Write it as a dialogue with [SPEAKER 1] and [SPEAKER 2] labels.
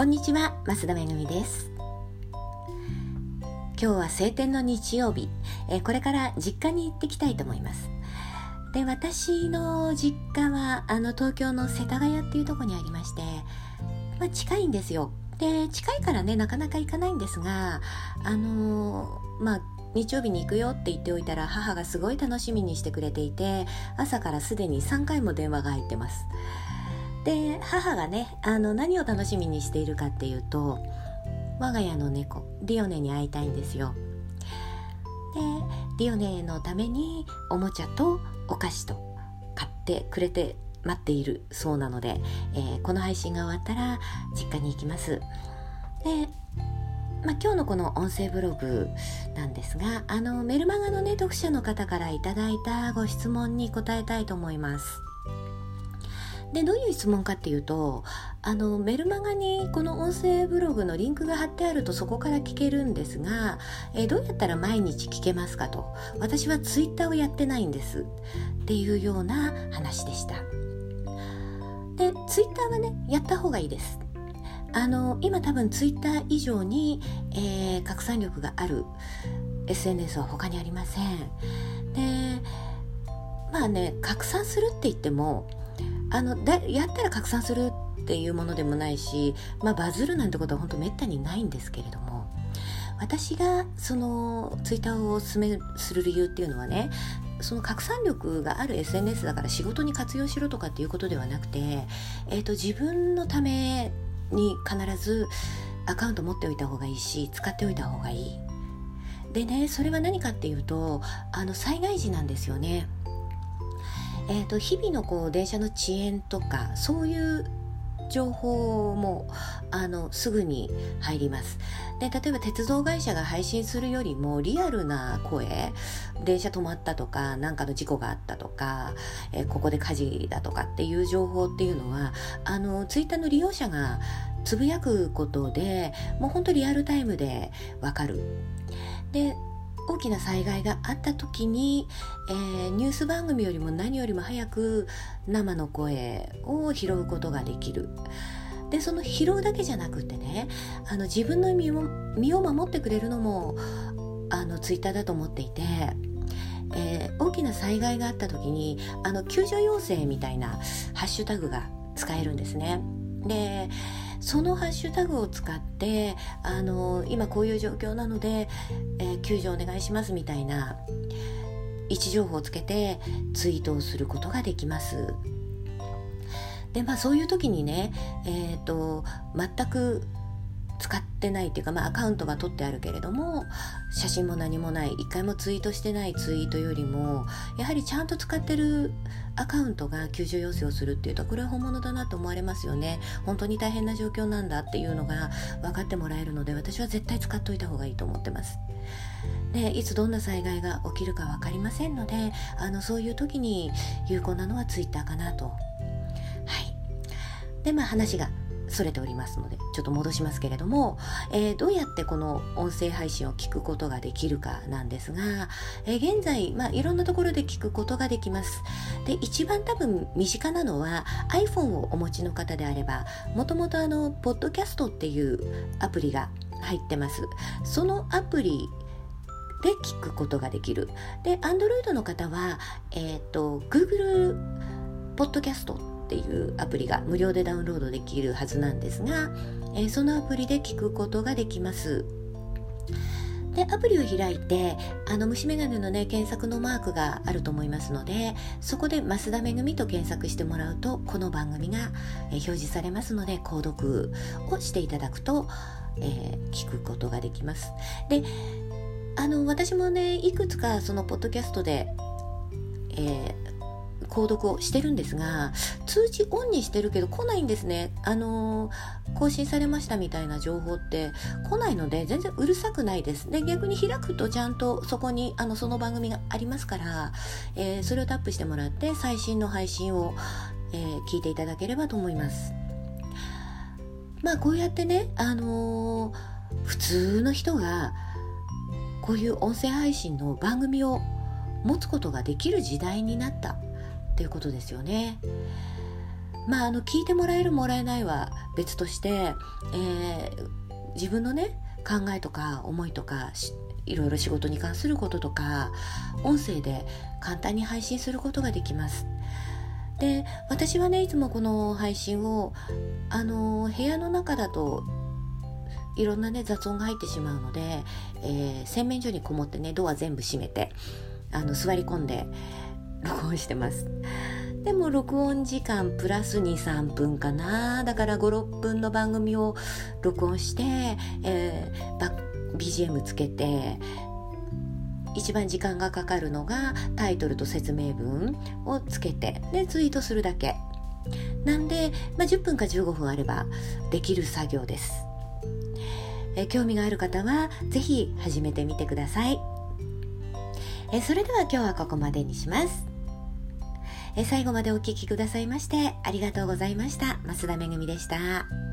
[SPEAKER 1] こんにちは増田めぐみです。今日は晴天の日曜日、えー、これから実家に行ってきたいと思います。で私の実家はあの東京の世田谷っていうとこにありまして、まあ、近いんですよ。で近いからねなかなか行かないんですがあのー、まあ日曜日に行くよって言っておいたら母がすごい楽しみにしてくれていて朝からすでに3回も電話が入ってます。で母がねあの何を楽しみにしているかっていうと我が家の猫ディオネに会いたいんですよ。でディオネのためにおもちゃとお菓子と買ってくれて待っているそうなので、えー、この配信が終わったら実家に行きます。でまあ、今日のこの音声ブログなんですがあのメルマガのね読者の方からいただいたご質問に答えたいと思います。でどういう質問かっていうとあのメルマガにこの音声ブログのリンクが貼ってあるとそこから聞けるんですが、えどうやったら毎日聞けますかと。私はツイッターをやってないんです。っていうような話でした。でツイッターはねやった方がいいです。あの今多分ツイッター以上に、えー、拡散力がある SNS は他にありません。でまあね拡散するって言ってもあのだやったら拡散するっていうものでもないし、まあ、バズるなんてことは本当めったにないんですけれども私がそのツイッターをおすすめする理由っていうのはねその拡散力がある SNS だから仕事に活用しろとかっていうことではなくて、えーと、自分のために必ずアカウント持っておいた方がいいし使っておいた方がいい。でねそれは何かっていうとあの災害時なんですよね。えーと、日々のこう電車の遅延とかそういう情報もあのすぐに入ります。で例えば鉄道会社が配信するよりもリアルな声電車止まったとか何かの事故があったとか、えー、ここで火事だとかっていう情報っていうのはあのツイッターの利用者がつぶやくことでもう本当リアルタイムでわかる。で大きな災害があった時に、えー、ニュース番組よりも何よりも早く生の声を拾うことができる。でその拾うだけじゃなくてねあの自分の身を身を守ってくれるのもあのツイッターだと思っていて、えー、大きな災害があった時にあの救助要請みたいなハッシュタグが使えるんですね。でそのハッシュタグを使ってあの今こういう状況なので、えー、救助お願いしますみたいな位置情報をつけてツイートをすることができます。でまあそういう時にね、えーと全く使ってないっていうか、まあ、アカウントが取ってあるけれども写真も何もない一回もツイートしてないツイートよりもやはりちゃんと使ってるアカウントが救助要請をするっていうとこれは本物だなと思われますよね。本当に大変な状況なんだっていうのが分かってもらえるので私は絶対使っておいた方がいいと思ってます。でいつどんな災害が起きるか分かりませんのであのそういう時に有効なのはツイッターかなと。はい。でまあ話が。それておりますのでちょっと戻しますけれども、えー、どうやってこの音声配信を聞くことができるかなんですが、えー、現在、まあ、いろんなところで聞くことができます。で一番多分身近なのは iPhone をお持ちの方であればもともとあのポッドキャストっていうアプリが入ってます。そのアプリで聞くことができる。で Android の方は、えーと、と Google ポッドキャストっていうアプリが無料でダウンロードできるはずなんですが、えー、そのアプリで聞くことができます。でアプリを開いてあの虫眼鏡のね検索のマークがあると思いますのでそこで増田めぐみと検索してもらうとこの番組が、え表示されますので購読をしていただくと、えー、聞くことができますであの私もねいくつかそのポッドキャストで、えー購読をしてるんですが通知オンにしてるけど来ないんですね。あのー、更新されましたみたいな情報って来ないので全然うるさくないです。で逆に開くとちゃんとそこにあのその番組がありますから、えー、それをタップしてもらって最新の配信を、えー、聞いていただければと思います。まあこうやってねあの普通の人がこういう音声配信の番組を持つことができる時代になった。っていうことですよね。まああの聞いてもらえるもらえないは別として、えー、自分のね考えとか思いとかいろいろ仕事に関することとか音声で簡単に配信することができますで私はねいつもこの配信をあの部屋の中だといろんなね雑音が入ってしまうので、えー、洗面所にこもってねドア全部閉めてあの座り込んで録音してます。でも録音時間プラス23分かな。だから56分の番組を録音して、えー、BGM つけて一番時間がかかるのがタイトルと説明文をつけてでツイートするだけ。なんで、まあ、10分か15分あればできる作業です。え興味がある方は是非始めてみてください。えそれでは今日はここまでにします。え最後までお聴きくださいましてありがとうございました増田めぐみでした。